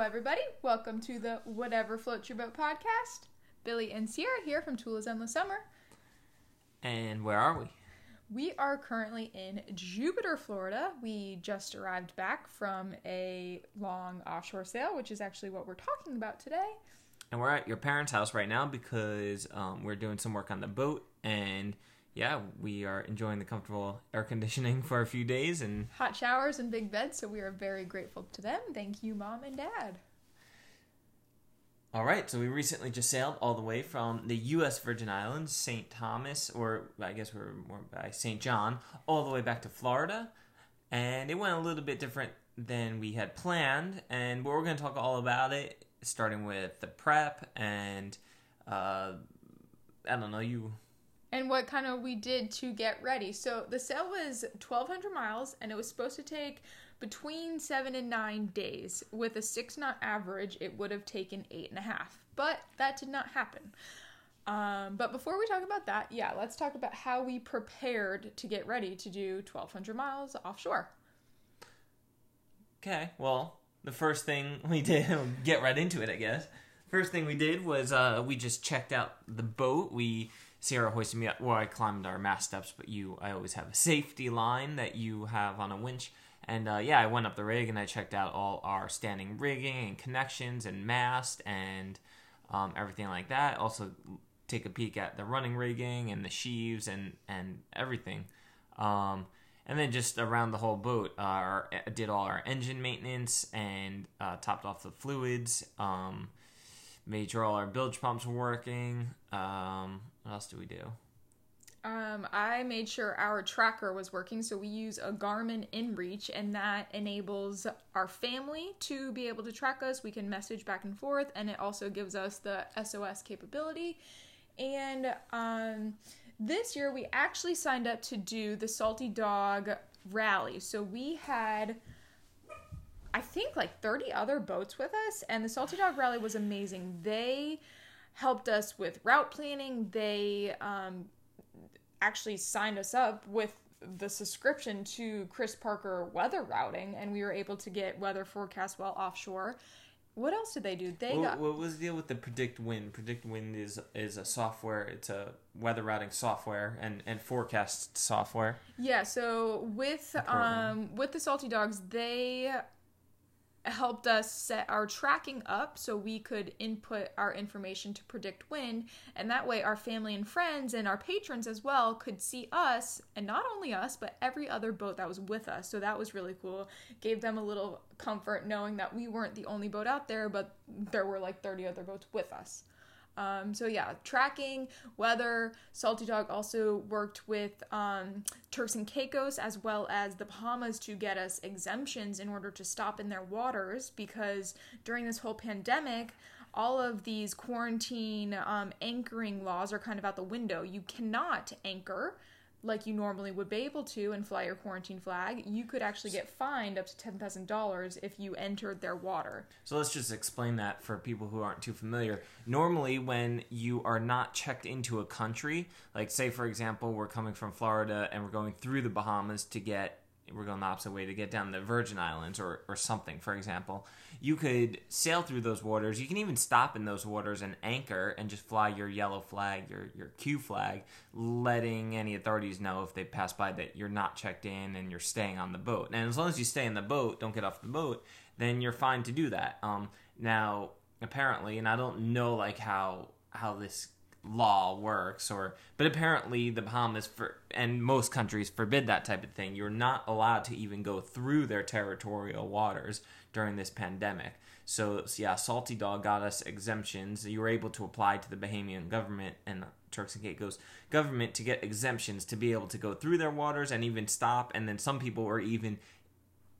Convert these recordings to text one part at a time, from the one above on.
everybody. Welcome to the Whatever Floats Your Boat podcast. Billy and Sierra here from Tula's Endless Summer. And where are we? We are currently in Jupiter, Florida. We just arrived back from a long offshore sail, which is actually what we're talking about today. And we're at your parents' house right now because um, we're doing some work on the boat. And yeah, we are enjoying the comfortable air conditioning for a few days. And Hot showers and big beds, so we are very grateful to them. Thank you, Mom and Dad. all right, so we recently just sailed all the way from the U.S. Virgin Islands, St. Thomas, or I guess we're more by St. John, all the way back to Florida. And it went a little bit different than we had planned. And we're going to talk all about it, starting with the prep and uh, I don't know, you and what kind of we did to get ready. So the sail was 1,200 miles, and it was supposed to take between seven and nine days. With a six knot average, it would have taken eight and a half, but that did not happen. Um, but before we talk about that, yeah, let's talk about how we prepared to get ready to do 1,200 miles offshore. Okay, well, the first thing we did, get right into it, I guess. First thing we did was uh, we just checked out the boat. We Sierra hoisted me up. Well, I climbed our mast steps, but you, I always have a safety line that you have on a winch. And uh, yeah, I went up the rig and I checked out all our standing rigging and connections and mast and um, everything like that. Also, take a peek at the running rigging and the sheaves and and everything. Um, and then just around the whole boat, uh, our, did all our engine maintenance and uh, topped off the fluids. Um, made sure all our bilge pumps were working. Um, what else do we do? Um, I made sure our tracker was working, so we use a Garmin InReach, and that enables our family to be able to track us. We can message back and forth, and it also gives us the SOS capability. And um, this year, we actually signed up to do the Salty Dog Rally. So we had I think like 30 other boats with us, and the Salty Dog Rally was amazing. They helped us with route planning. They um, actually signed us up with the subscription to Chris Parker weather routing, and we were able to get weather forecast while offshore. What else did they do? They what, got what was the deal with the PredictWind? Predict Wind is is a software. It's a weather routing software and and forecast software. yeah. So with um with the Salty Dogs, they helped us set our tracking up so we could input our information to PredictWind and that way our family and friends and our patrons as well could see us and not only us but every other boat that was with us. So that was really cool. Gave them a little comfort knowing that we weren't the only boat out there but there were like 30 other boats with us um, so yeah, tracking, weather. Salty Dog also worked with um, Turks and Caicos as well as the Bahamas to get us exemptions in order to stop in their waters because during this whole pandemic, all of these quarantine um, anchoring laws are kind of out the window. You cannot anchor like you normally would be able to and fly your quarantine flag. You could actually get fined up to ten thousand dollars if you entered their water. So let's just explain that for people who aren't too familiar. Normally, when you are not checked into a country, like say for example, we're coming from Florida and we're going through the Bahamas to get we're going the opposite way to get down the Virgin Islands or, or something, for example, you could sail through those waters. You can even stop in those waters and anchor and just fly your yellow flag, your, your Q flag, letting any authorities know if they pass by that you're not checked in and you're staying on the boat. And as long as you stay in the boat, don't get off the boat, then you're fine to do that. Um, now, apparently, and I don't know like how how this law works or but apparently the Bahamas for and most countries forbid that type of thing. You're not allowed to even go through their territorial waters during this pandemic. So, yeah, Salty Dog got us exemptions. You were able to apply to the Bahamian government and Turks and Caicos government to get exemptions to be able to go through their waters and even stop. And then some people were even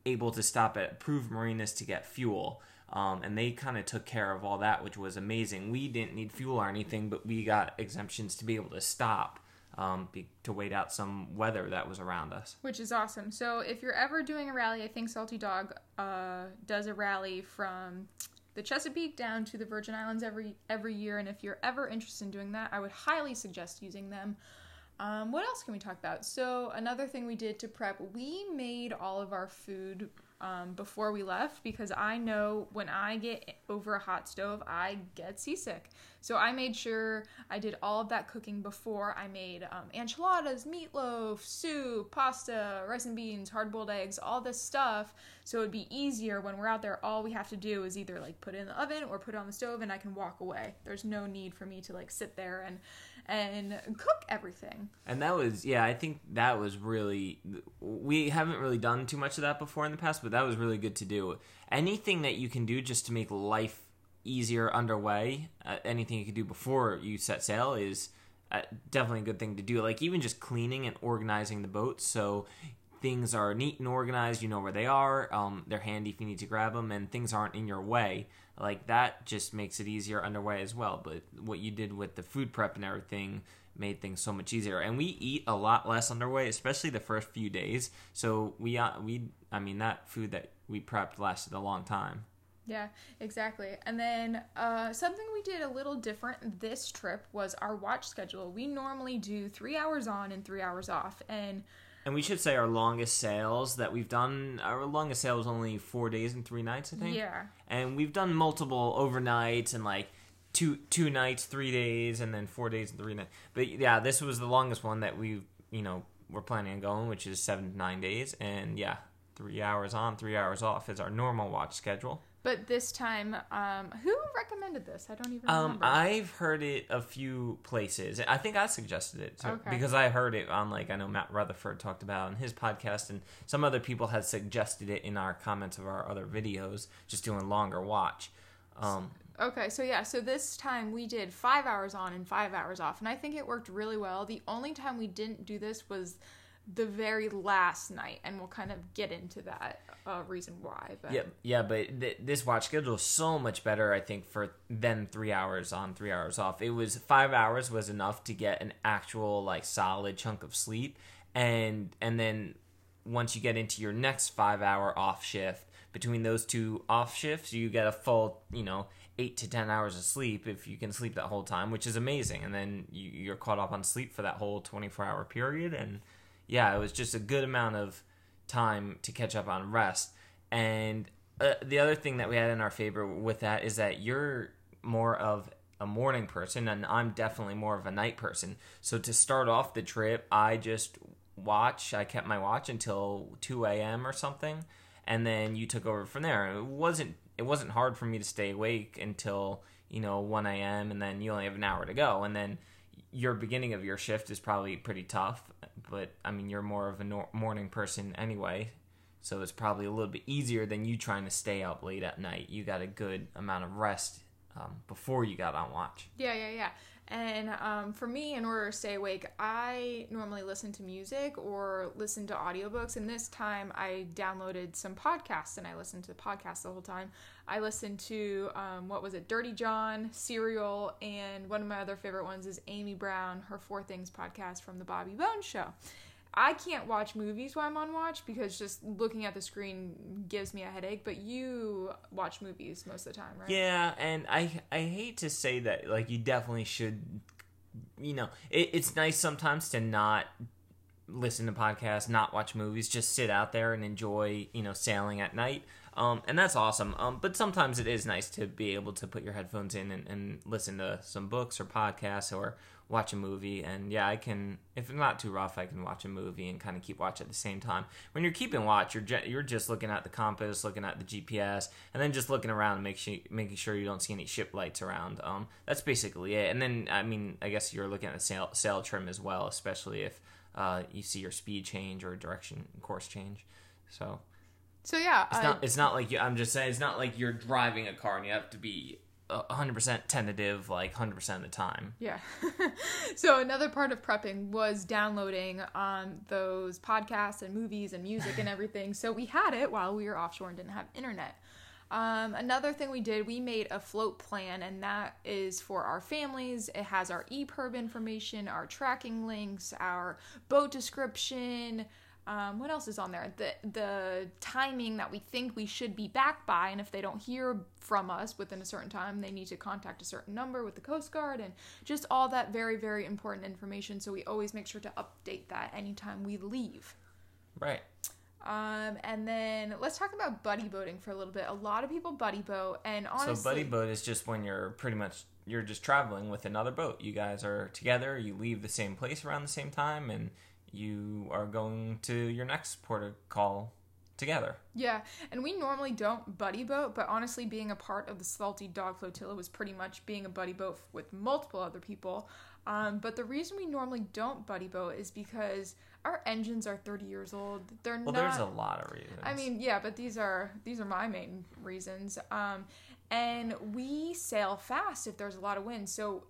able to stop at approved marinas to get fuel. Um, and they kind of took care of all that, which was amazing. We didn't need fuel or anything, but we got exemptions to be able to stop um, be, to wait out some weather that was around us. Which is awesome. So if you're ever doing a rally, I think Salty Dog uh, does a rally from the Chesapeake down to the Virgin Islands every every year. And if you're ever interested in doing that, I would highly suggest using them. Um, what else can we talk about? So another thing we did to prep, we made all of our food um, before we left because I know when I get over a hot stove, I get seasick. So I made sure I did all of that cooking before. I made um, enchiladas, meatloaf, soup, pasta, rice and beans, hard boiled eggs, all this stuff. So it'd be easier when we're out there. All we have to do is either like put it in the oven or put it on the stove, and I can walk away. There's no need for me to like sit there and and cook everything. And that was, yeah, I think that was really, we haven't really done too much of that before in the past, but that was really good to do. Anything that you can do just to make life easier underway, uh, anything you can do before you set sail is uh, definitely a good thing to do. Like even just cleaning and organizing the boat so things are neat and organized, you know where they are, um, they're handy if you need to grab them, and things aren't in your way like that just makes it easier underway as well but what you did with the food prep and everything made things so much easier and we eat a lot less underway especially the first few days so we uh, we i mean that food that we prepped lasted a long time yeah, exactly. And then uh, something we did a little different this trip was our watch schedule. We normally do three hours on and three hours off. And and we should say our longest sails that we've done. Our longest sail was only four days and three nights, I think. Yeah. And we've done multiple overnights and like two two nights, three days, and then four days and three nights. But yeah, this was the longest one that we you know we're planning on going, which is seven to nine days. And yeah, three hours on, three hours off is our normal watch schedule. But this time, um, who recommended this? I don't even um, remember. I've heard it a few places. I think I suggested it too, Okay. because I heard it on like I know Matt Rutherford talked about it on his podcast, and some other people had suggested it in our comments of our other videos, just doing longer watch. Um, Okay, so yeah, so this time we did five hours on and five hours off, and I think it worked really well. The only time we didn't do this was the very last night, and we'll kind of get into that uh, reason why. But yeah, yeah, but th- this watch schedule is so much better, I think, for than three hours on, three hours off. It was five hours was enough to get an actual like solid chunk of sleep, and and then once you get into your next five hour off shift, between those two off shifts, you get a full, you know, eight to ten hours of sleep if you can sleep that whole time, which is amazing. And then you, you're caught up on sleep for that whole 24 hour period. And yeah, it was just a good amount of time to catch up on rest. And uh, the other thing that we had in our favor with that is that you're more of a morning person, and I'm definitely more of a night person. So to start off the trip, I just watch. I kept my watch until 2 a.m. or something, and then you took over from there. It wasn't it wasn't hard for me to stay awake until you know 1 a.m. and then you only have an hour to go, and then your beginning of your shift is probably pretty tough. But I mean, you're more of a morning person anyway, so it's probably a little bit easier than you trying to stay up late at night. You got a good amount of rest um, before you got on watch. Yeah, yeah, yeah. And um, for me, in order to stay awake, I normally listen to music or listen to audiobooks. And this time I downloaded some podcasts and I listened to the podcasts the whole time. I listened to, um, what was it, Dirty John, Serial, and one of my other favorite ones is Amy Brown, her Four Things podcast from The Bobby Bones Show. I can't watch movies while I'm on watch because just looking at the screen gives me a headache. But you watch movies most of the time, right? Yeah, and I I hate to say that like you definitely should you know, it, it's nice sometimes to not listen to podcasts, not watch movies, just sit out there and enjoy, you know, sailing at night. Um, and that's awesome. Um, but sometimes it is nice to be able to put your headphones in and, and listen to some books or podcasts or watch a movie. And yeah, I can, if it's not too rough, I can watch a movie and kind of keep watch at the same time. When you're keeping watch, you're ju- you're just looking at the compass, looking at the GPS, and then just looking around and make sure, making sure you don't see any ship lights around. Um, that's basically it. And then, I mean, I guess you're looking at the sail, sail trim as well, especially if uh, you see your speed change or direction course change. So So yeah, it's I- not it's not like you, I'm just saying it's not like you're driving a car and you have to be 100% tentative like 100% of the time. Yeah. so another part of prepping was downloading um, those podcasts and movies and music and everything. So we had it while we were offshore and didn't have internet. Um, another thing we did, we made a float plan, and that is for our families. It has our EPIRB information, our tracking links, our boat description. Um, what else is on there? The the timing that we think we should be back by, and if they don't hear from us within a certain time, they need to contact a certain number with the Coast Guard, and just all that very very important information. So we always make sure to update that anytime we leave. Right. Um, and then let's talk about buddy boating for a little bit. A lot of people buddy boat, and honestly, so buddy boat is just when you're pretty much you're just traveling with another boat. You guys are together. You leave the same place around the same time, and you are going to your next port of call together. Yeah, and we normally don't buddy boat, but honestly, being a part of the Salty Dog Flotilla was pretty much being a buddy boat with multiple other people. Um, but the reason we normally don't buddy boat is because our engines are 30 years old. They're Well, not. there's a lot of reasons. I mean, yeah, but these are these are my main reasons. Um, and we sail fast if there's a lot of wind. So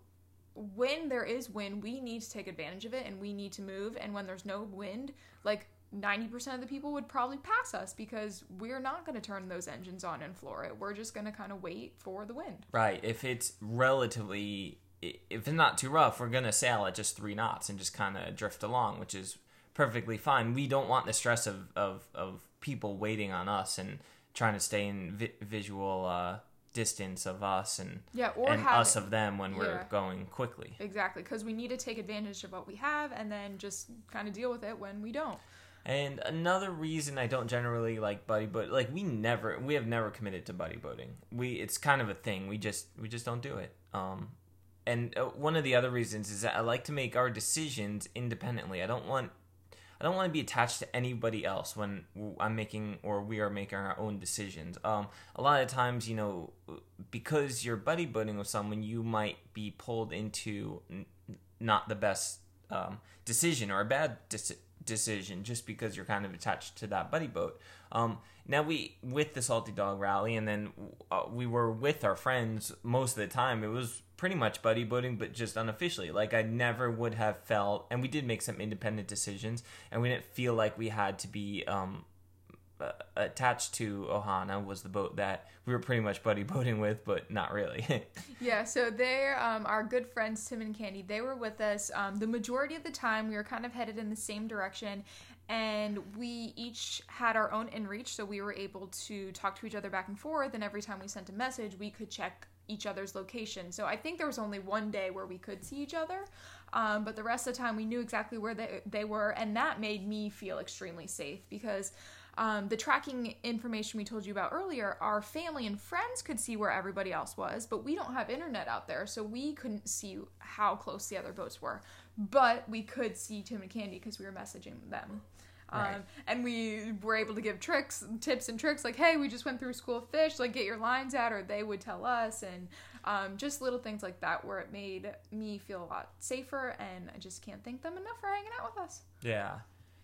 when there is wind, we need to take advantage of it and we need to move. And when there's no wind, like 90% of the people would probably pass us because we're not going to turn those engines on and floor it. We're just going to kind of wait for the wind. right. If it's relatively, if it's not too rough, we're gonna sail at just three knots and just kind of drift along, which is perfectly fine. We don't want the stress of of of people waiting on us and trying to stay in vi- visual uh, distance of us and Yeah, or and us of them when we're yeah. going quickly. Exactly, because we need to take advantage of what we have and then just kind of deal with it when we don't. And another reason I don't generally like buddy boat, like we never, we have never committed to buddy boating. We, it's kind of a thing. We just, we just don't do it. Um, and uh, one of the other reasons is that I like to make our decisions independently. I don't want, I don't want to be attached to anybody else when I'm making or we are making our own decisions. Um, a lot of times, you know, because you're buddy boating with someone, you might be pulled into n- not the best um, decision or a bad deci- decision just because you're kind of attached to that buddy boat. Um, now we with the Salty Dog Rally, and then uh, we were with our friends most of the time. It was pretty much buddy boating, but just unofficially. Like I never would have felt, and we did make some independent decisions, and we didn't feel like we had to be um, uh, attached to Ohana. Was the boat that we were pretty much buddy boating with, but not really. Yeah, so they're um, our good friends Tim and Candy. They were with us um, the majority of the time. We were kind of headed in the same direction, and we each had our own inReach, so we were able to talk to each other back and forth. And every time we sent a message, we could check each other's location. So I think there was only one day where we could see each other, um, but the rest of the time we knew exactly where they they were, and that made me feel extremely safe because. Um, the tracking information we told you about earlier, our family and friends could see where everybody else was, but we don't have internet out there, so we couldn't see how close the other boats were. But we could see Tim and Candy because we were messaging them. Um, Right. and we were able to give tricks, tips, and tricks like, "Hey, we just went through school of fish. Like, get your lines out," or they would tell us, and um, just little things like that, where it made me feel a lot safer. And I just can't thank them enough for hanging out with us. yeah,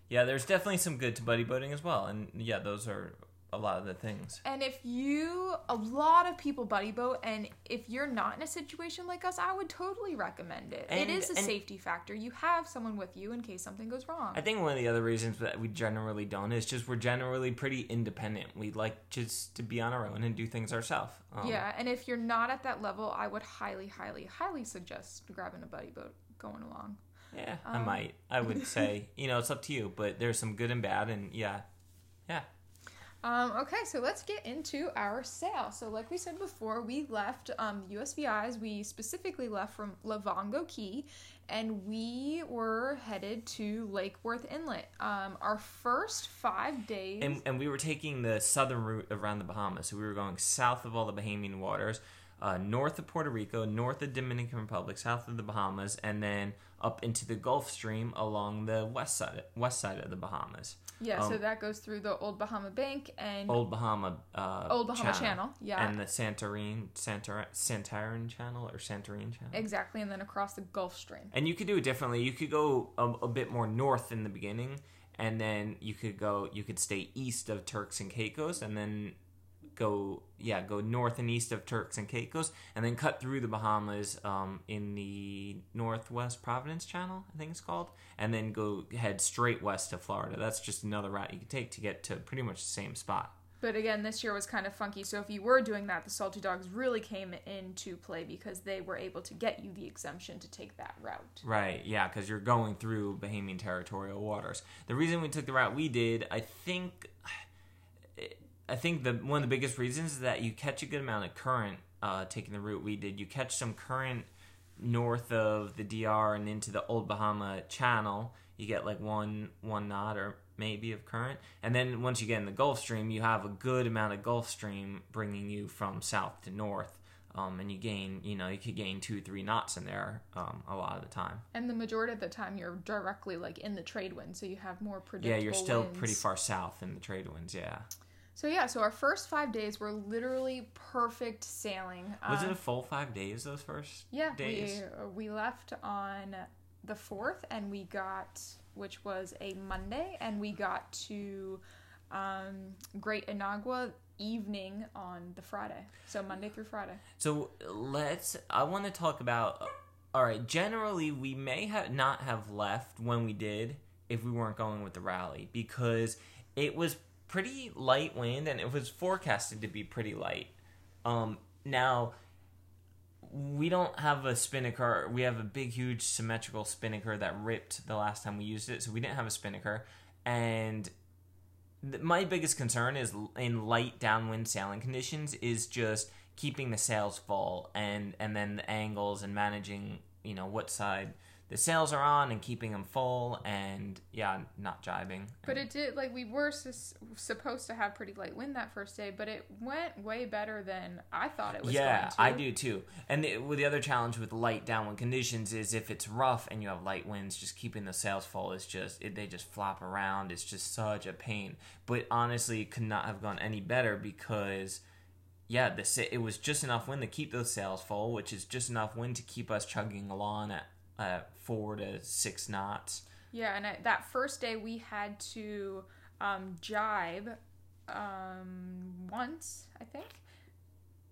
yeah. There's definitely some good to buddy boating as well, and yeah, those are a lot of the things. And if you, a lot of people buddy boat, and if you're not in a situation like us, I would totally recommend it. And- it is a safety factor. You have someone with you in case something goes wrong. I think one of the other reasons that we generally don't is just we're generally pretty independent. We like just to be on our own and do things ourselves. Um, yeah, and if you're not at that level, I would highly, highly, highly suggest grabbing a buddy boat going along. Yeah, I Um, might. I would say, you know, it's up to you, but there's some good and bad, and yeah, yeah. Um, okay, so let's get into our sale. So, like we said before, we left um, USVI's. We specifically left from Lovango Cay, and we were headed to Lake Worth Inlet. Um, our first five days. And, and we were taking the southern route around the Bahamas, so we were going south of all the Bahamian waters, uh, north of Puerto Rico, north of Dominican Republic, south of the Bahamas, and then up into the Gulf Stream along the west side west side of the Bahamas. Yeah, so um, that goes through the Old Bahama Bank and Old Bahama, uh, Old Bahama Channel. Yeah, and the Santorin, Santor, Santorin Channel or Santorin Channel. exactly, and then across the Gulf Stream. And you could do it differently. You could go a, a bit more north in the beginning, and then you could go. You could stay east of Turks and Caicos, and then go yeah go north and east of Turks and Caicos, and then cut through the Bahamas um, in the Northwest Providence Channel, I think it's called, and then go head straight west to Florida. That's just another route you could take to get to pretty much the same spot. But again, this year was kind of funky. So if you were doing that, the Salty Dogs really came into play because they were able to get you the exemption to take that route. Right, yeah, because you're going through Bahamian territorial waters. The reason we took the route we did, I think, I think the one of the biggest reasons is that you catch a good amount of current uh, taking the route we did. You catch some current north of the DR and into the Old Bahama Channel. You get like one one knot or maybe of current. And then once you get in the Gulf Stream, you have a good amount of Gulf Stream bringing you from south to north. Um, and you gain, you know, you could gain two, three knots in there um, a lot of the time. And the majority of the time, you're directly like in the trade wind, so you have more predictable. Yeah, you're still winds. pretty far south in the trade winds. Yeah. So yeah, so our first five days were literally perfect sailing. Was it Um, a full five days? Those first Yeah, days. we we left on the fourth, and we got which was a Monday, and we got to um, Great Inagua evening on the Friday. So Monday through Friday. So let's. I want to talk about. All right. Generally, we may have not have left when we did if we weren't going with the rally because it was pretty light wind and it was forecasted to be pretty light. Um, now we don't have a spinnaker. We have a big, huge symmetrical spinnaker that ripped the last time we used it, so we didn't have a spinnaker. And th- my biggest concern is in light downwind sailing conditions is just keeping the sails full and and then the angles and managing you know what side the sails are on and keeping them full and yeah not jibing But it did like we were sus- supposed to have pretty light wind that first day, but it went way better than I thought it was. yeah going to. i do too and the, well, the other challenge with light downwind conditions is if it's rough and you have light winds just keeping the sails full is just it, they just flop around it's just such a pain but honestly it could not have gone any better because yeah the it was just enough wind to keep those sails full which is just enough wind to keep us chugging along at, at four to six knots Yeah, and I, that first day we had to um, jibe um, once, I think.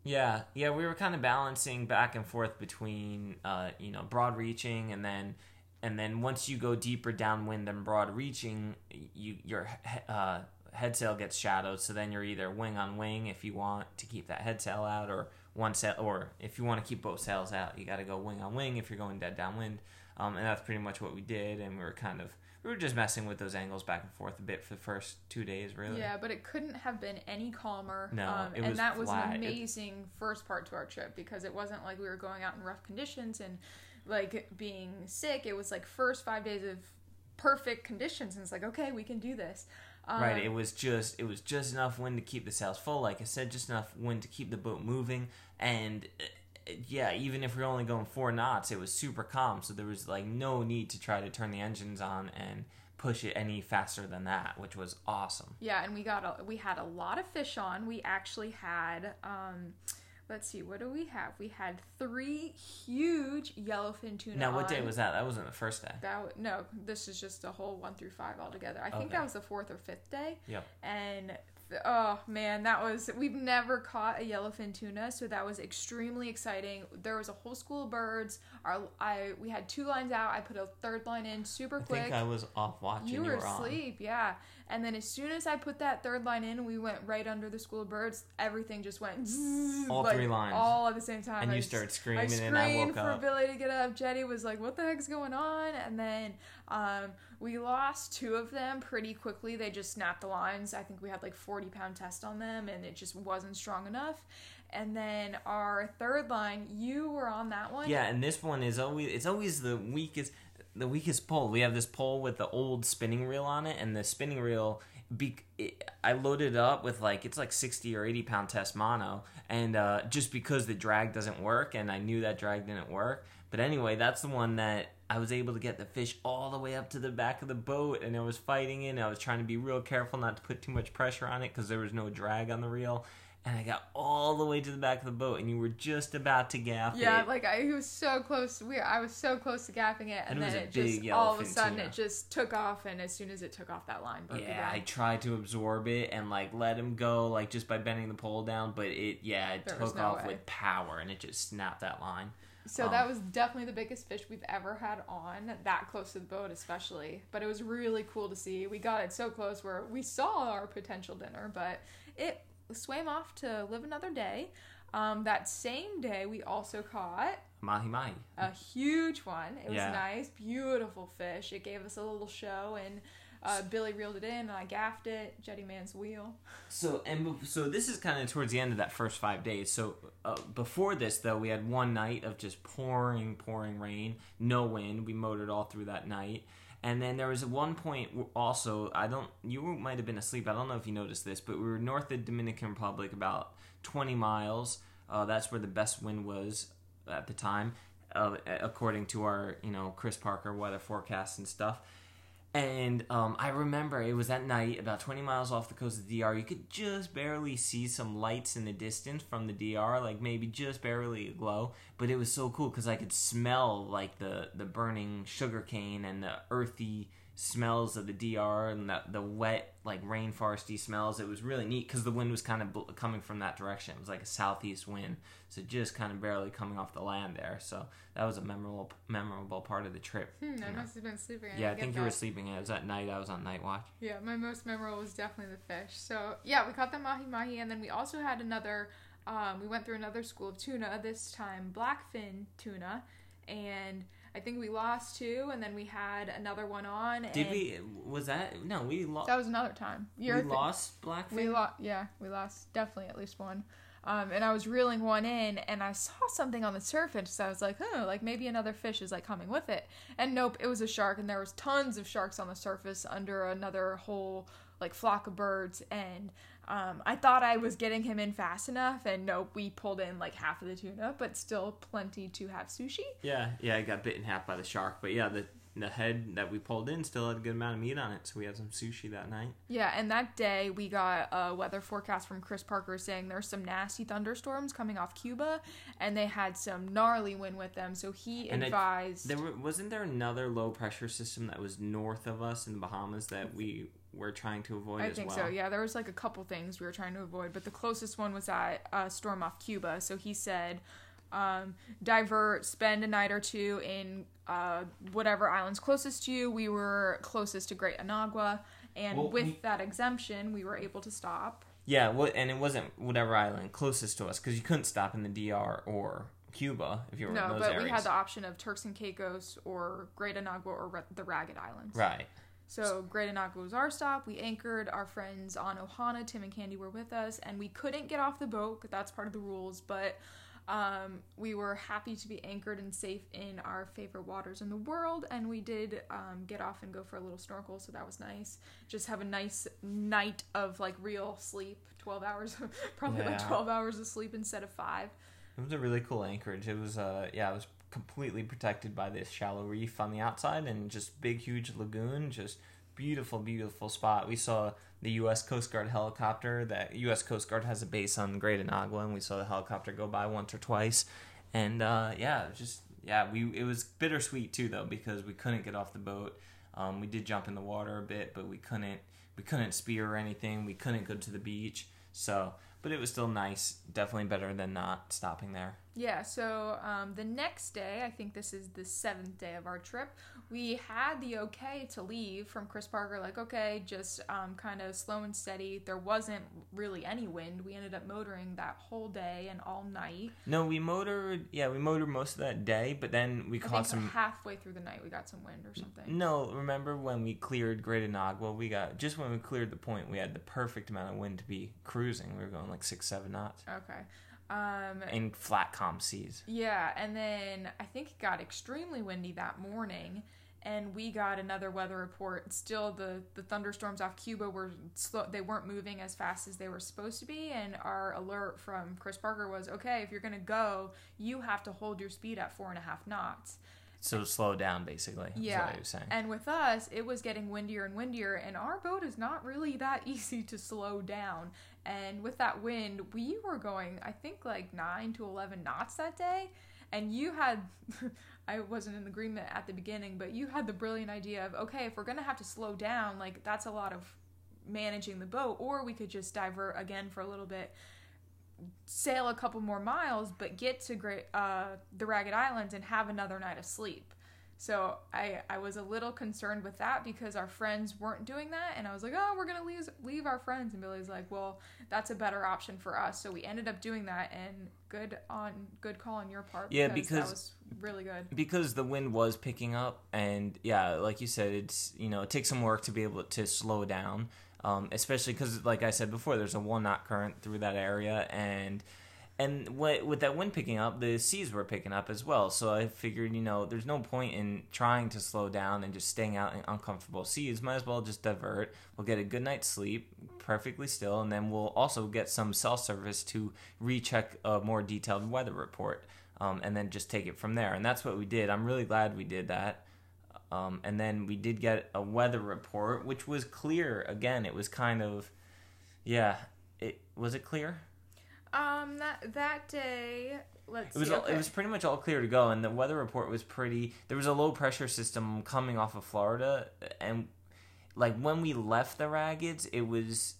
Yeah, yeah, we were kind of balancing back and forth between, uh, you know, broad reaching and then, and then once you go deeper downwind than broad reaching, you your uh, head sail gets shadowed. So then you're either wing on wing if you want to keep that head sail out, or one sail, or if you want to keep both sails out, you got to go wing on wing if you're going dead downwind. Um, and that's pretty much what we did, and we were kind of we were just messing with those angles back and forth a bit for the first two days, really. Yeah, but it couldn't have been any calmer. No, um, it and was that was flat. an It- amazing first part to our trip because it wasn't like we were going out in rough conditions and like being sick. It was like first five days of perfect conditions, and it's like okay, we can do this. Um, Right, it was just it was just enough wind to keep the sails full, like I said, just enough wind to keep the boat moving, and uh, yeah, even if we are only going four knots, it was super calm, so there was like no need to try to turn the engines on and push it any faster than that, which was awesome. Yeah, and we got a, we had a lot of fish on. We actually had um let's see, what do we have? We had three huge yellowfin tuna. Now, what day was that? That wasn't the first day. that? No, this is just a whole one through five altogether. I think that was the fourth or fifth day. Yep. And oh man, that was we've never caught a yellowfin tuna, so that was extremely exciting. There was a whole school of birds. Our I we had two lines out. I put a third line in super I quick. think I was off watching. You You, were were on. asleep, yeah. And then as soon as I put that third line in, we went right under the school of birds. Everything just went zzz, All like, three lines. all at the same time. And I you just- started I screaming, screamed and I woke for up. Billy to get up. Jetty was like, "What the heck's going on?" And then um, we lost two of them pretty quickly. They just snapped the lines. I think we had like forty pound test on them, and it just wasn't strong enough. And then our third line, you were on that one. Yeah, and this one is always it's always the weakest the weakest pole. We have this pole with the old spinning reel on it, and the spinning reel. Be, it, I loaded it up with like it's like sixty or eighty pound test mono, and uh, just because the drag doesn't work, and I knew that drag didn't work. But anyway, that's the one that I was able to get the fish all the way up to the back of the boat, and I was fighting it. And I was trying to be real careful not to put too much pressure on it because there was no drag on the reel. And I got all the way to the back of the boat, and you were just about to gaff it. Yeah, it. like I was so close. We I was so close to gapping it, and, And it then it just all of a sudden tuna. it just took off, and as soon as it took off that line, broke Yeah, I tried to absorb it and like let him go, like just by bending the pole down, but it yeah, it There took no off way. with power and it just snapped that line. So Um, that was definitely the biggest fish we've ever had on that close to the boat, especially. But it was really cool to see. We got it so close where we saw our potential dinner, but it swam off to live another day. Um, that same day, we also caught Mahi mahi. a huge one. It was Yeah. nice, beautiful fish. It gave us a little show, and uh, Billy reeled it in, and I gaffed it. Jetty Man's wheel. So and so this is kind of towards the end of that first five days. So uh, before this though, we had one night of just pouring, pouring rain, no wind. We motored all through that night, And then there was one point also, I don't, you might have been asleep. I don't know if you noticed this, but we were north of Dominican Republic about 20 miles. Uh, that's where the best wind was at the time, uh, according to our, you know, Chris Parker weather forecast and stuff. And um, I remember it was at night, about 20 miles off the coast of the DR. You could just barely see some lights in the distance from the DR, like maybe just barely a glow. But it was so cool because I could smell like the, the burning sugarcane and the earthy smells of the DR and the, the wet, like rainforesty smells. It was really neat because the wind was kind of bl- coming from that direction. It was like a southeast wind, so just kind of barely coming off the land there. So that was a memorable memorable part of the trip. Hmm, I know. must have been sleeping. I Yeah, I think you were sleeping. It was at night. I was on night watch. Yeah, my most memorable was definitely the fish. So yeah, we caught the mahi mahi, and then we also had another. Um, we went through another school of tuna. This time blackfin tuna, and I think we lost two, and then we had another one on. Did we? Was that no? We lost. That was another time. We You're- lost Blackfin. We lost. Yeah, we lost definitely at least one. Um, and I was reeling one in, and I saw something on the surface. So I was like, "Oh, like maybe another fish is like coming with it." And nope, it was a shark, and there was tons of sharks on the surface under another whole like flock of birds. And um, I thought I was getting him in fast enough, and nope, we pulled in like half of the tuna, but still plenty to have sushi. Yeah, yeah. I got bit in half by the shark, but yeah, the the head that we pulled in still had a good amount of meat on it, so we had some sushi that night. Yeah, and that day we got a weather forecast from Chris Parker saying there's some nasty thunderstorms coming off Cuba, and they had some gnarly wind with them. So he And I- advised. There were, wasn't there another low pressure system that was north of us in the Bahamas that we were trying to avoid I as think well. so. Yeah, there was like a couple things we were trying to avoid, but the closest one was that uh, storm off Cuba. So he said, um, divert, spend a night or two in uh, whatever island's closest to you. We were closest to Great Inagua, and Well, with we- that exemption, we were able to stop. Yeah, and it wasn't whatever island closest to us because you couldn't stop in the DR or Cuba if you were in No, those but areas. we had the option of Turks and Caicos or Great Inagua or the Ragged Islands. right. So Great Inagua was our stop. We anchored. Our friends on Ohana, Tim and Candy were with us, and we couldn't get off the boat. That's part of the rules, but um, we were happy to be anchored and safe in our favorite waters in the world. And we did um, get off and go for a little snorkel, so that was nice. Just have a nice night of like real sleep, twelve hours, probably like twelve hours of sleep instead of five. It was a really cool anchorage. It was uh yeah, it was completely protected by this shallow reef on the outside and just big huge lagoon, just beautiful beautiful spot. We saw the US Coast Guard helicopter. That US Coast Guard has a base on Great Inagua and we saw the helicopter go by once or twice. And uh yeah, just yeah, we it was bittersweet too though because we couldn't get off the boat. Um, we did jump in the water a bit, but we couldn't we couldn't spear or anything. We couldn't go to the beach. So, but it was still nice. Definitely better than not stopping there. Yeah, so um, the next day, I think this is the seventh day of our trip, we had the okay to leave from Chris Parker, like, okay, just um, kind of slow and steady. There wasn't really any wind. We ended up motoring that whole day and all night. No, we motored. Yeah, we motored most of that day, but then we I caught some. halfway through the night, we got some wind or something. No, remember when we cleared Great Inagua? We got just when we cleared the point, we had the perfect amount of wind to be cruising. We were going like six, seven knots Okay. Um, in flat, calm seas. Yeah, and then I think it got extremely windy that morning, and we got another weather report. Still, the the thunderstorms off Cuba were slow; they weren't moving as fast as they were supposed to be. And our alert from Chris Parker was, "Okay, if you're gonna go, you have to hold your speed at four and a half knots." So slow down, basically. Yeah, what he was saying. and with us, it was getting windier and windier, and our boat is not really that easy to slow down. And with that wind, we were going, I think, like nine to eleven knots that day. And you had, I wasn't in agreement at the beginning, but you had the brilliant idea of, okay, if we're gonna have to slow down, like that's a lot of managing the boat, or we could just divert again for a little bit sail a couple more miles, but get to Great uh, the Ragged Islands and have another night of sleep. So I I was a little concerned with that because our friends weren't doing that, and I was like, oh, we're gonna leave leave our friends, and Billy's like, well, that's a better option for us. So we ended up doing that, and good on good call on your part. Yeah, that because- was really good. because the wind was picking up and yeah like you said it's you know it takes some work to be able to slow down um, especially because like i said before there's a one knot current through that area and and what, with that wind picking up, the seas were picking up as well. So I figured, you know, there's no point in trying to slow down and just staying out in uncomfortable seas. Might as well just divert. We'll get a good night's sleep, perfectly still, and then we'll also get some cell service to recheck a more detailed weather report, um, and then just take it from there. And that's what we did. I'm really glad we did that. Um, and then we did get a weather report, which was clear. Again, it was kind of, yeah, it was it clear. Um, that that day, let's It was see. all, okay. it was pretty much all clear to go, and the weather report was pretty. There was a low pressure system coming off of Florida, and like when we left the Raggeds, it was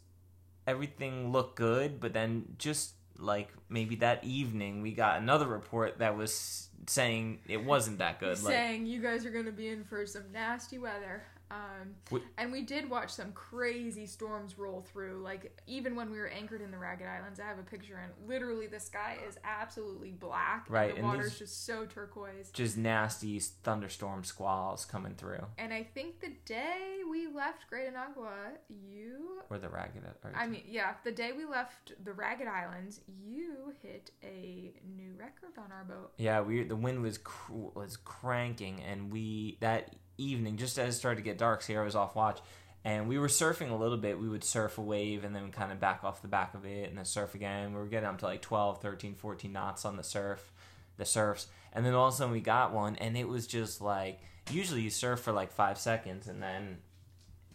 everything looked good, but then just like maybe that evening, we got another report that was saying it wasn't that good. Like saying you guys are going to be in for some nasty weather. Um, and we did watch some crazy storms roll through. Like even when we were anchored in the Ragged Islands, I have a picture, and literally the sky is absolutely black. Right, and the and water's just so turquoise. just nasty thunderstorm squalls coming through. And I think the day we left Great Inagua, you. Or the Ragged. Or I mean, yeah, the day we left the Ragged Islands, you hit a new record on our boat. Yeah, we the wind was cr- was cranking, and we that evening, just as it started to get dark, Sierra was off watch, and we were surfing a little bit. We would surf a wave and then kind of back off the back of it, and then surf again. We were getting up to like 12, 13, 14 knots on the surf, the surfs, and then all of a sudden we got one, and it was just like usually you surf for like five seconds, and then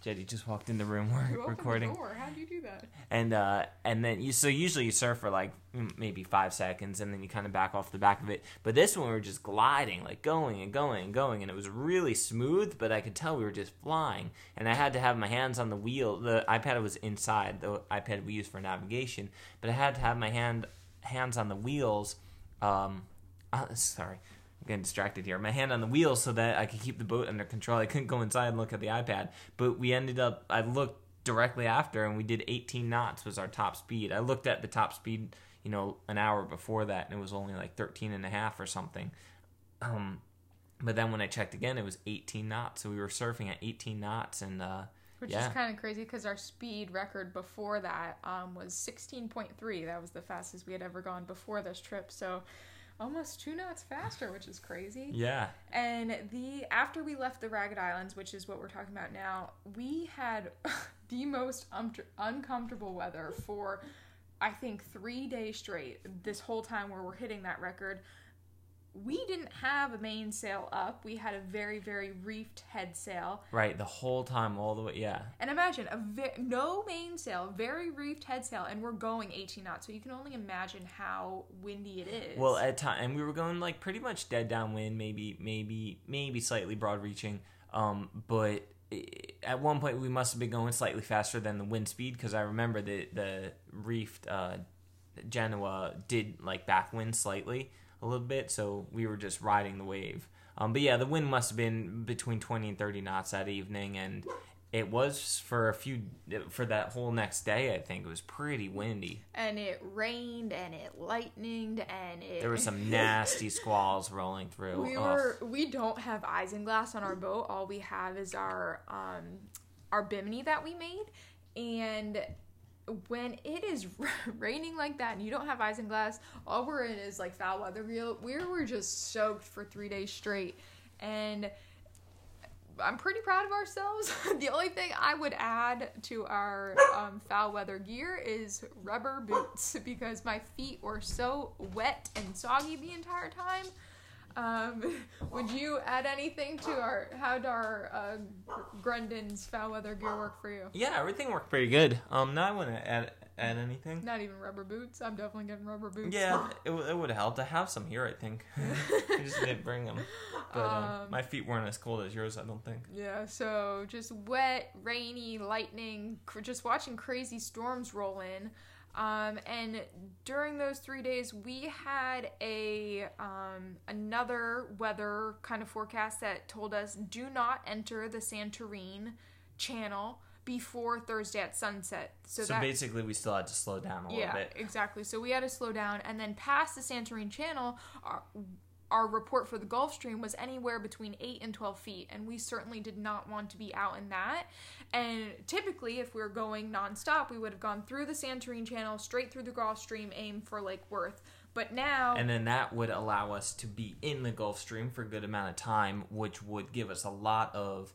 Jetty just walked in the room. You We're opened recording the door. How'd you do that? and uh, and then you so usually you surf for like maybe five seconds and then you kind of back off the back of it but this one we were just gliding like going and going and going and it was really smooth but i could tell we were just flying and i had to have my hands on the wheel the ipad was inside the ipad we use for navigation but i had to have my hand hands on the wheels um uh, sorry I'm getting distracted here. My hand on the wheel so that I could keep the boat under control. I couldn't go inside and look at the iPad. But we ended up, I looked directly after and we did 18 knots was our top speed. I looked at the top speed, you know, an hour before that and it was only like 13 and a half or something. Um, but then when I checked again, it was 18 knots. So we were surfing at 18 knots and, uh, Which Yeah. is kind of crazy because our speed record before that um, was 16.3. That was the fastest we had ever gone before this trip. So almost two knots faster, which is crazy. yeah. And the after we left the Ragged Islands, which is what we're talking about now, we had the most um, uncomfortable weather for I think three days straight. This whole time where we're hitting that record, we didn't have a mainsail up. We had a very very reefed head sail. Right. The whole time, all the way. Yeah. And imagine a ve- no mainsail, very reefed head sail, and we're going 18 knots. So you can only imagine how windy it is. Well, at time, and we were going like pretty much dead downwind, maybe, maybe, maybe slightly broad reaching. Um, but at one point we must have been going slightly faster than the wind speed because I remember the the reefed uh, Genoa did like backwind slightly a little bit, so we were just riding the wave. Um, but yeah, the wind must have been between twenty and thirty knots that evening, and it was for a few for that whole next day. I think it was pretty windy. and it rained and it lightninged and it There were some nasty squalls rolling through. we Ugh. were we don't have isinglass on our boat all we have is our um our bimini that we made and when it is raining like that and you don't have isinglass, all we're in is like foul weather we were just soaked for three days straight and I'm pretty proud of ourselves. the only thing I would add to our um, foul weather gear is rubber boots because my feet were so wet and soggy the entire time. Um, would you add anything to our how would our uh, Grundéns foul weather gear work for you? Yeah, everything worked pretty good. Um, now I want to add add anything. Not even rubber boots. I'm definitely getting rubber boots. Yeah, it, it would have helped. I have some here, I think. I just didn't bring them. But um, Um, my feet weren't as cold as yours, I don't think. Yeah, so just wet, rainy, lightning, cr- just watching crazy storms roll in. Um, and during those three days, we had a um, another weather kind of forecast that told us do not enter the Santorini channel before Thursday at sunset. So, So, that basically, we still had to slow down a yeah, little bit. exactly. So we had to slow down, and then past the Santorini Channel, our, our report for the Gulf Stream was anywhere between 8 and 12 feet, and we certainly did not want to be out in that. And typically, if we were going nonstop, we would have gone through the Santorini Channel, straight through the Gulf Stream, aim for Lake Worth. But now, and then that would allow us to be in the Gulf Stream for a good amount of time, which would give us a lot of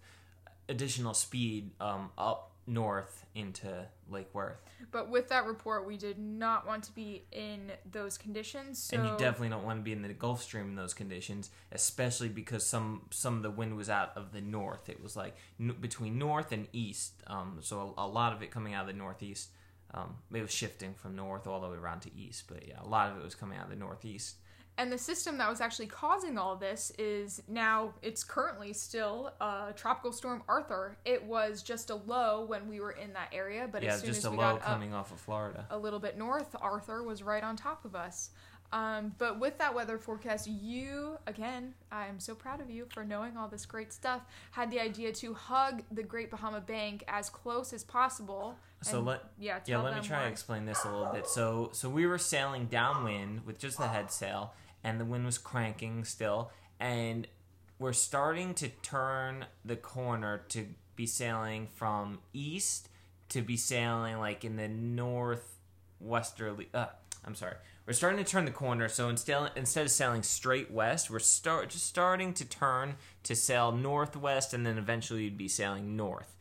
additional speed um, up north into Lake Worth. but with that report, we did not want to be in those conditions. So and you definitely don't want to be in the Gulf Stream in those conditions, especially because some some of the wind was out of the north. It was like n- between north and east, um, so a, a lot of it coming out of the northeast. Um, it was shifting from north all the way around to east, but yeah, a lot of it was coming out of the northeast. And the system that was actually causing all this is now, it's currently still uh, Tropical Storm Arthur. It was just a low when we were in that area, but yeah, as soon just as a we low got up coming off of Florida. a little bit north, Arthur was right on top of us. Um, but with that weather forecast, you, again, I'm so proud of you for knowing all this great stuff, had the idea to hug the Great Bahama Bank as close as possible. So And, let yeah, yeah let me try why. to explain this a little bit. So so we were sailing downwind with just the head sail, and the wind was cranking still, and we're starting to turn the corner to be sailing from east to be sailing like in the northwesterly. Uh, I'm sorry. We're starting to turn the corner, so instead instead of sailing straight west, we're start just starting to turn to sail northwest, and then eventually you'd be sailing north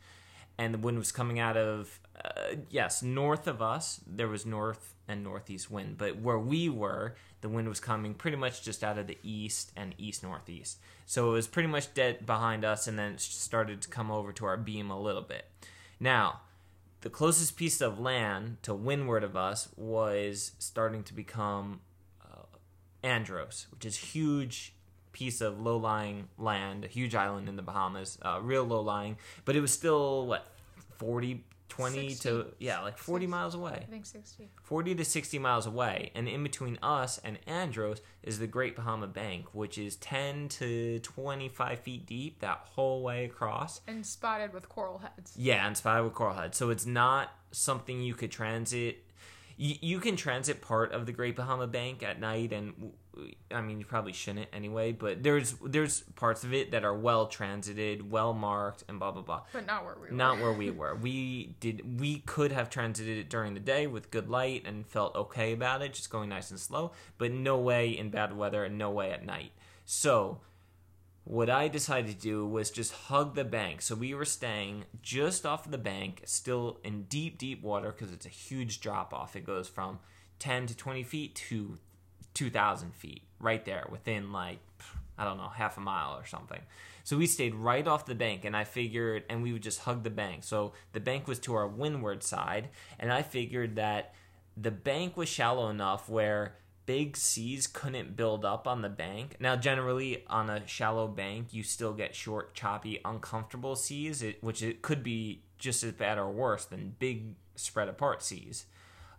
and the wind was coming out of uh, yes north of us there was north and northeast wind. But where we were the wind was coming pretty much just out of the east and east northeast. So it was pretty much dead behind us and then it started to come over to our beam a little bit. Now the closest piece of land to windward of us was starting to become uh, Andros, which is huge piece of low-lying land, a huge island in the Bahamas, uh, real low-lying, but it was still what 40 20 to yeah, like 40 Six. miles away. I think 60. 40 to 60 miles away, and in between us and Andros is the Great Bahama Bank, which is 10 to 25 feet deep that whole way across. And spotted with coral heads. Yeah, and spotted with coral heads So it's not something you could transit. You, you can transit part of the Great Bahama Bank at night, and I mean you probably shouldn't anyway. But there's there's parts of it that are well transited, well marked, and blah blah blah. But not where we were. Not where we were. We did. We could have transited it during the day with good light and felt okay about it, just going nice and slow. But no way in bad weather, and no way at night. So what I decided to do was just hug the bank. So we were staying just off the bank, still in deep, deep water because it's a huge drop off. It goes from 10 to 20 feet to 2,000 feet right there within like, I don't know, half a mile or something. So we stayed right off the bank, and I figured, and we would just hug the bank. So the bank was to our windward side, and I figured that the bank was shallow enough where big seas couldn't build up on the bank. Now, generally, on a shallow bank, you still get short, choppy, uncomfortable seas, which it could be just as bad or worse than big, spread apart seas.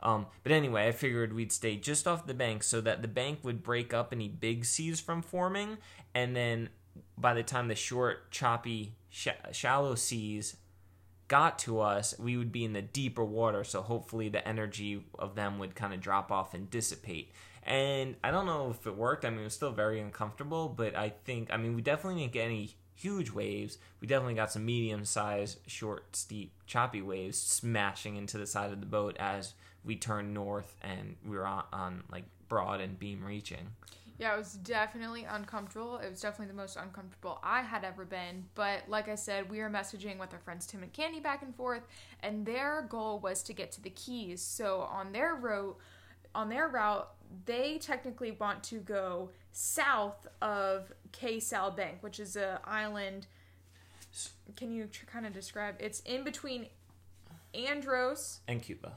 Um, but anyway, I figured we'd stay just off the bank so that the bank would break up any big seas from forming, and then by the time the short, choppy, sh- shallow seas got to us, we would be in the deeper water, so hopefully the energy of them would kind of drop off and dissipate. And I don't know if it worked. I mean, it was still very uncomfortable, but I think, I mean, we definitely didn't get any huge waves. We definitely got some medium sized, short, steep, choppy waves smashing into the side of the boat as we turned north and we were on, on like broad and beam reaching. Yeah, it was definitely uncomfortable. It was definitely the most uncomfortable I had ever been. But like I said, we were messaging with our friends Tim and Candy back and forth, and their goal was to get to the Keys. So on their route, on their route, they technically want to go south of Cay Sal Bank, which is a island. Can you tr- kind of describe? It's in between Andros, And Cuba.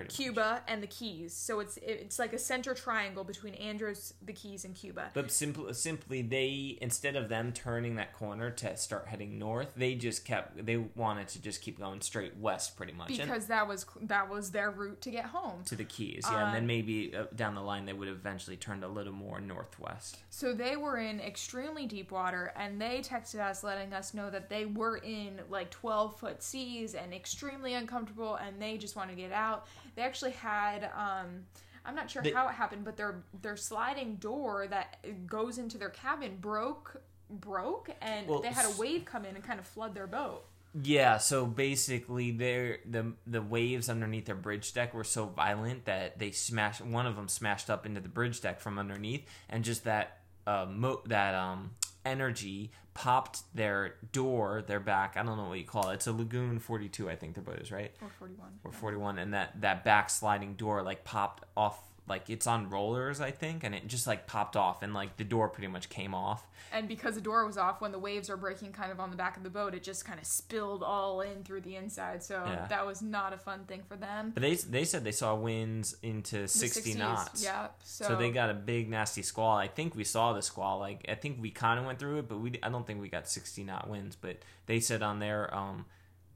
Pretty much. Cuba, and the Keys. So it's it's like a center triangle between Andros, the Keys, and Cuba. But simply, simply, they instead of them turning that corner to start heading north, they just kept. They wanted to just keep going straight west, pretty much, and because that was that was their route to get home. to the Keys. Yeah, and Uh, then maybe uh, down the line they would have eventually turned a little more northwest. So they were in extremely deep water, and they texted us letting us know that they were in like 12 foot seas and extremely uncomfortable, and they just wanted to get out. They actually had um, I'm not sure They- how it happened, but their their sliding door that goes into their cabin broke broke, and Well, they had a wave come in and kind of flood their boat. Yeah, so basically, their the the waves underneath their bridge deck were so violent that they smashed. One of them smashed up into the bridge deck from underneath, and just that uh, mo- that um energy popped their door, their back. I don't know what you call it. It's a Lagoon Forty Two, I think their boat is right, Or 41. or Forty One, and that that back sliding door like popped off. Like it's on rollers, I think, and it just like popped off, and like the door pretty much came off. And because the door was off, when the waves are breaking kind of on the back of the boat, it just kind of spilled all in through the inside. So Yeah. that was not a fun thing for them. But they they said they saw winds into The sixty 60s, knots. Yep. So, So, they got a big nasty squall. I think we saw the squall. Like I think we kind of went through it, but we I don't think we got 60 knot winds. But they said on their um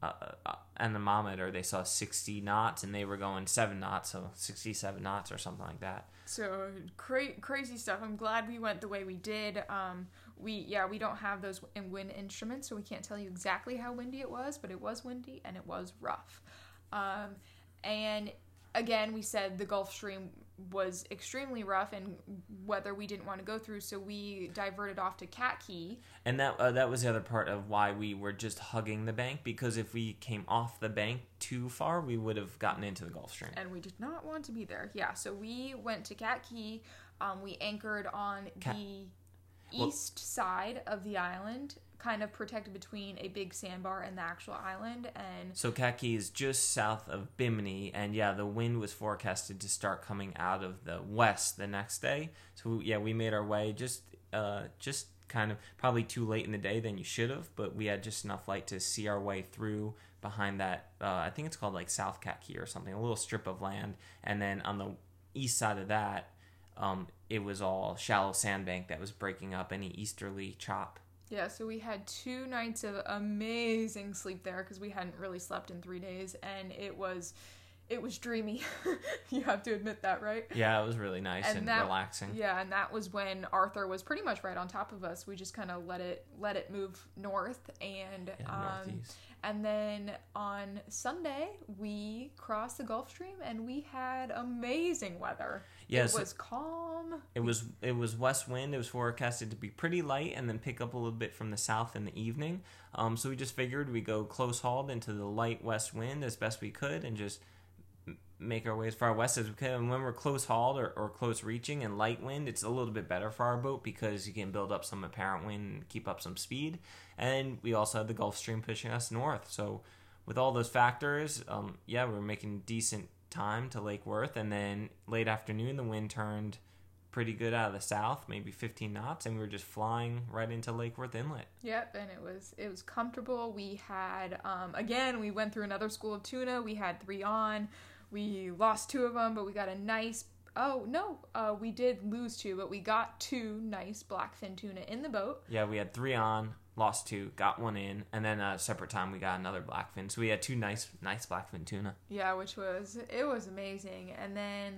uh, uh, anemometer they saw 60 knots, and they were going seven knots, so 67 knots or something like that. So cra- crazy stuff. I'm glad we went the way we did. Um, we yeah we don't have those wind instruments, so we can't tell you exactly how windy it was, but it was windy and it was rough. Um, and again, we said the Gulf Stream was extremely rough and weather we didn't want to go through, so we diverted off to Cat Cay. And that uh, that was the other part of why we were just hugging the bank because if we came off the bank too far, we would have gotten into the Gulf Stream. and we did not want to be there. Yeah, so we went to Cat Cay. Um, we anchored on Cat- the Well- east side of the island, kind of protected between a big sandbar and the actual island. And So Cat Cay is just south of Bimini, and yeah, the wind was forecasted to start coming out of the west the next day. So yeah, we made our way just uh just kind of probably too late in the day than you should have, but we had just enough light to see our way through behind that. Uh, I think it's called like South Cat Cay or something, a little strip of land, and then on the east side of that. Um, it was all shallow sandbank that was breaking up any easterly chop. Yeah, so we had two nights of amazing sleep there because we hadn't really slept in three days, and it was. It was dreamy. you have to admit that, right? Yeah, it was really nice and, And that- relaxing. Yeah, and that was when Arthur was pretty much right on top of us. We just kind of let it let it move north, and Yeah, um, northeast. and then on Sunday we crossed the Gulf Stream, and we had amazing weather. Yeah, it was calm. It was it was west wind. It was forecasted to be pretty light and then pick up a little bit from the south in the evening. Um, so we just figured we go close hauled into the light west wind as best we could and just make our way as far west as we can. When we're close hauled or, or close reaching and light wind, it's a little bit better for our boat because you can build up some apparent wind and keep up some speed. And we also had the Gulf Stream pushing us north. So with all those factors, um, yeah, we were making decent time to Lake Worth. And then late afternoon, the wind turned pretty good out of the south, maybe 15 knots, and we were just flying right into Lake Worth Inlet. Yep, and it was it was comfortable. We had um, again we went through another school of tuna. We had three on. We lost two of them, but we got a nice. Oh no, uh, we did lose two, but we got two nice blackfin tuna in the boat. Yeah, we had three on, lost two, got one in, and then a separate time we got another blackfin. So we had two nice, nice blackfin tuna. Yeah, which was it was amazing. And then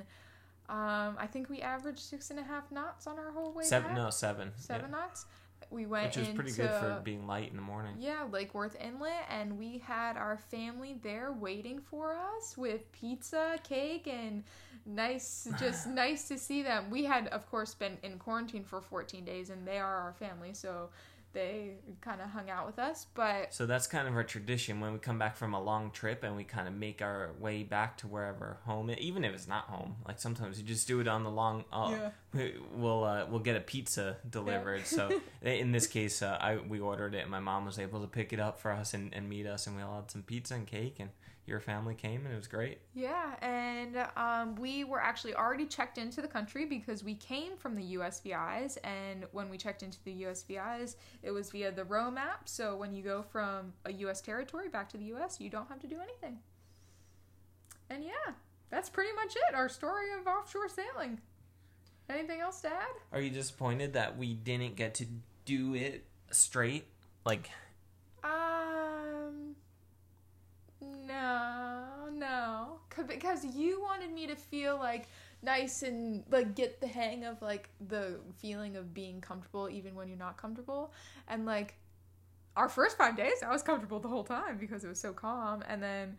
um, I think we averaged six and a half knots on our whole way Seven, back. no, seven. seven yeah. knots. We went Which was pretty good into- for being light in the morning. Yeah, Lake Worth Inlet, and we had our family there waiting for us with pizza, cake, and nice, just nice to see them. We had, of course, been in quarantine for 14 days, and they are our family, so they kind of hung out with us. But So that's kind of our tradition when we come back from a long trip and we kind of make our way back to wherever home, is, even if it's not home. Like sometimes you just do it on the long. Uh, Yeah. we- We'll uh, we'll get a pizza delivered. So in this case, uh, I we ordered it. and My mom was able to pick it up for us and, and meet us, and we all had some pizza and cake, and your family came, and it was great. yeah, and um, we were actually already checked into the country because we came from the USVIs, and when we checked into the USVIs, it was via the ROAM app. So when you go from a U.S. territory back to the U.S., you don't have to do anything. And yeah, that's pretty much it. Our story of offshore sailing. Anything else to add? Are you disappointed that we didn't get to do it straight? Like Um, no, no, because you wanted me to feel like nice and like get the hang of like the feeling of being comfortable even when you're not comfortable, and like our first five days, I was comfortable the whole time because it was so calm, and then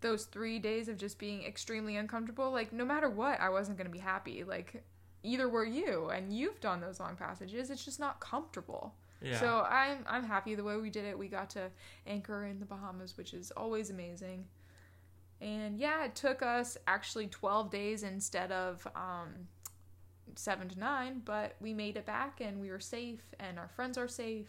those three days of just being extremely uncomfortable, like no matter what, I wasn't gonna be happy. Like either were you, and you've done those long passages. It's just not comfortable. Yeah. So I'm I'm happy the way we did it. We got to anchor in the Bahamas, which is always amazing. And yeah, it took us actually 12 days instead of um, seven to nine, but we made it back and we were safe, and our friends are safe.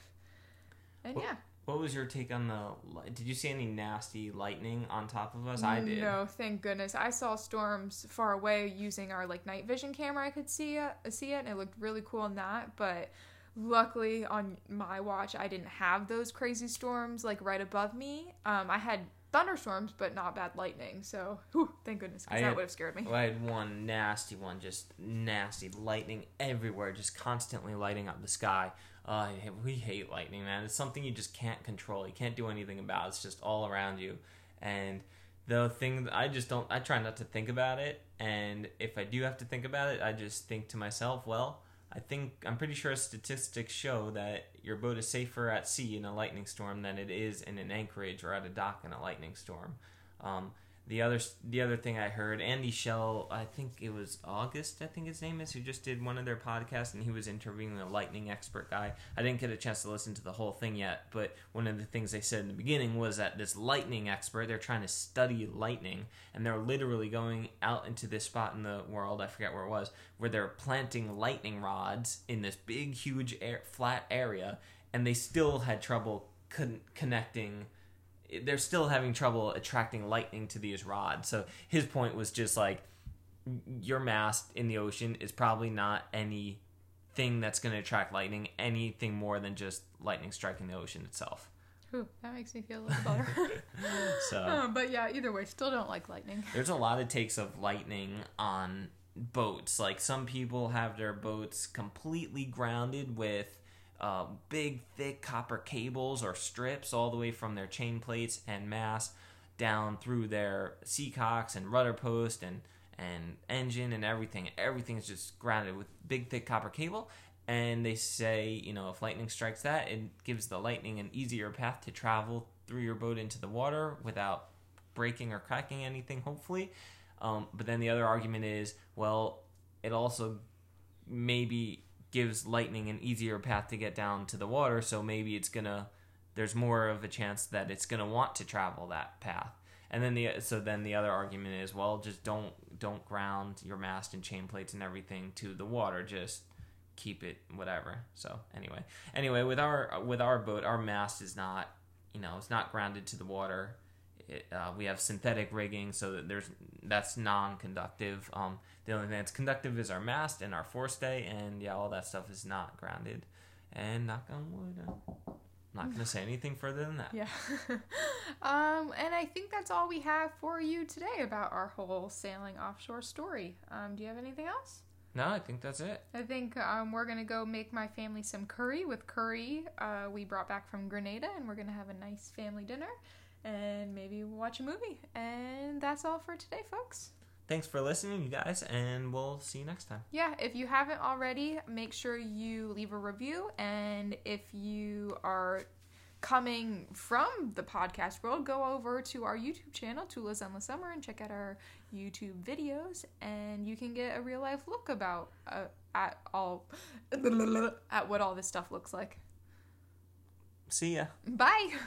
And Well, yeah, What was your take on the? Did you see any nasty lightning on top of us? I did. No, thank goodness. I saw storms far away using our like night vision camera. I could see it, see it, and it looked really cool in that. But luckily, on my watch, I didn't have those crazy storms like right above me. Um, I had thunderstorms, but not bad lightning. So, whew, thank goodness, because that would have scared me. I had one nasty one, just nasty lightning everywhere, just constantly lighting up the sky. Uh, we hate lightning, man. It's something you just can't control. You can't do anything about. It's just all around you. And the thing I just don't, I try not to think about it. And if I do have to think about it, I just think to myself, well, I think I'm pretty sure statistics show that your boat is safer at sea in a lightning storm than it is in an anchorage or at a dock in a lightning storm. Um, the other the other thing I heard, Andy Schell, I think it was August, I think his name is, who just did one of their podcasts, and he was interviewing a lightning expert guy. I didn't get a chance to listen to the whole thing yet, but one of the things they said in the beginning was that this lightning expert, they're trying to study lightning, and they're literally going out into this spot in the world, I forget where it was, where they're planting lightning rods in this big, huge, air, flat area, and they still had trouble con- connecting they're still having trouble attracting lightning to these rods. So his point was just like your mast in the ocean is probably not anything that's going to attract lightning anything more than just lightning striking the ocean itself. Whew, that makes me feel a little better. So Uh, but yeah, either way, still don't like lightning. there's a lot of takes of lightning on boats. Like some people have their boats completely grounded with uh, big, thick copper cables or strips all the way from their chain plates and mast down through their seacocks and rudder post and and engine and everything. Everything is just grounded with big, thick copper cable. And they say, you know, if lightning strikes that, it gives the lightning an easier path to travel through your boat into the water without breaking or cracking anything, hopefully. Um, but then the other argument is, well, it also maybe gives lightning an easier path to get down to the water, so maybe it's gonna there's more of a chance that it's gonna want to travel that path. And then the so then the other argument is, well, just don't don't ground your mast and chain plates and everything to the water. Just keep it whatever. So anyway, anyway, with our with our boat, our mast is not you know it's not grounded to the water. It, uh, we have synthetic rigging, so that there's that's non-conductive. Um, the only thing that's conductive is our mast and our forestay, and yeah, all that stuff is not grounded. And knock on wood, uh, not gonna say anything further than that. Yeah. um, and I think that's all we have for you today about our whole sailing offshore story. Um, do you have anything else? No, I think that's it. I think um, we're gonna go make my family some curry with curry uh, we brought back from Grenada, and we're gonna have a nice family dinner and maybe watch a movie. And that's all for today, folks. Thanks for listening, you guys, and we'll see you next time. Yeah, if you haven't already, make sure you leave a review. And if you are coming from the podcast world, go over to our YouTube channel, Tula's Endless Summer, and check out our YouTube videos. And you can get a real life look about uh, at all at what all this stuff looks like. See ya. Bye.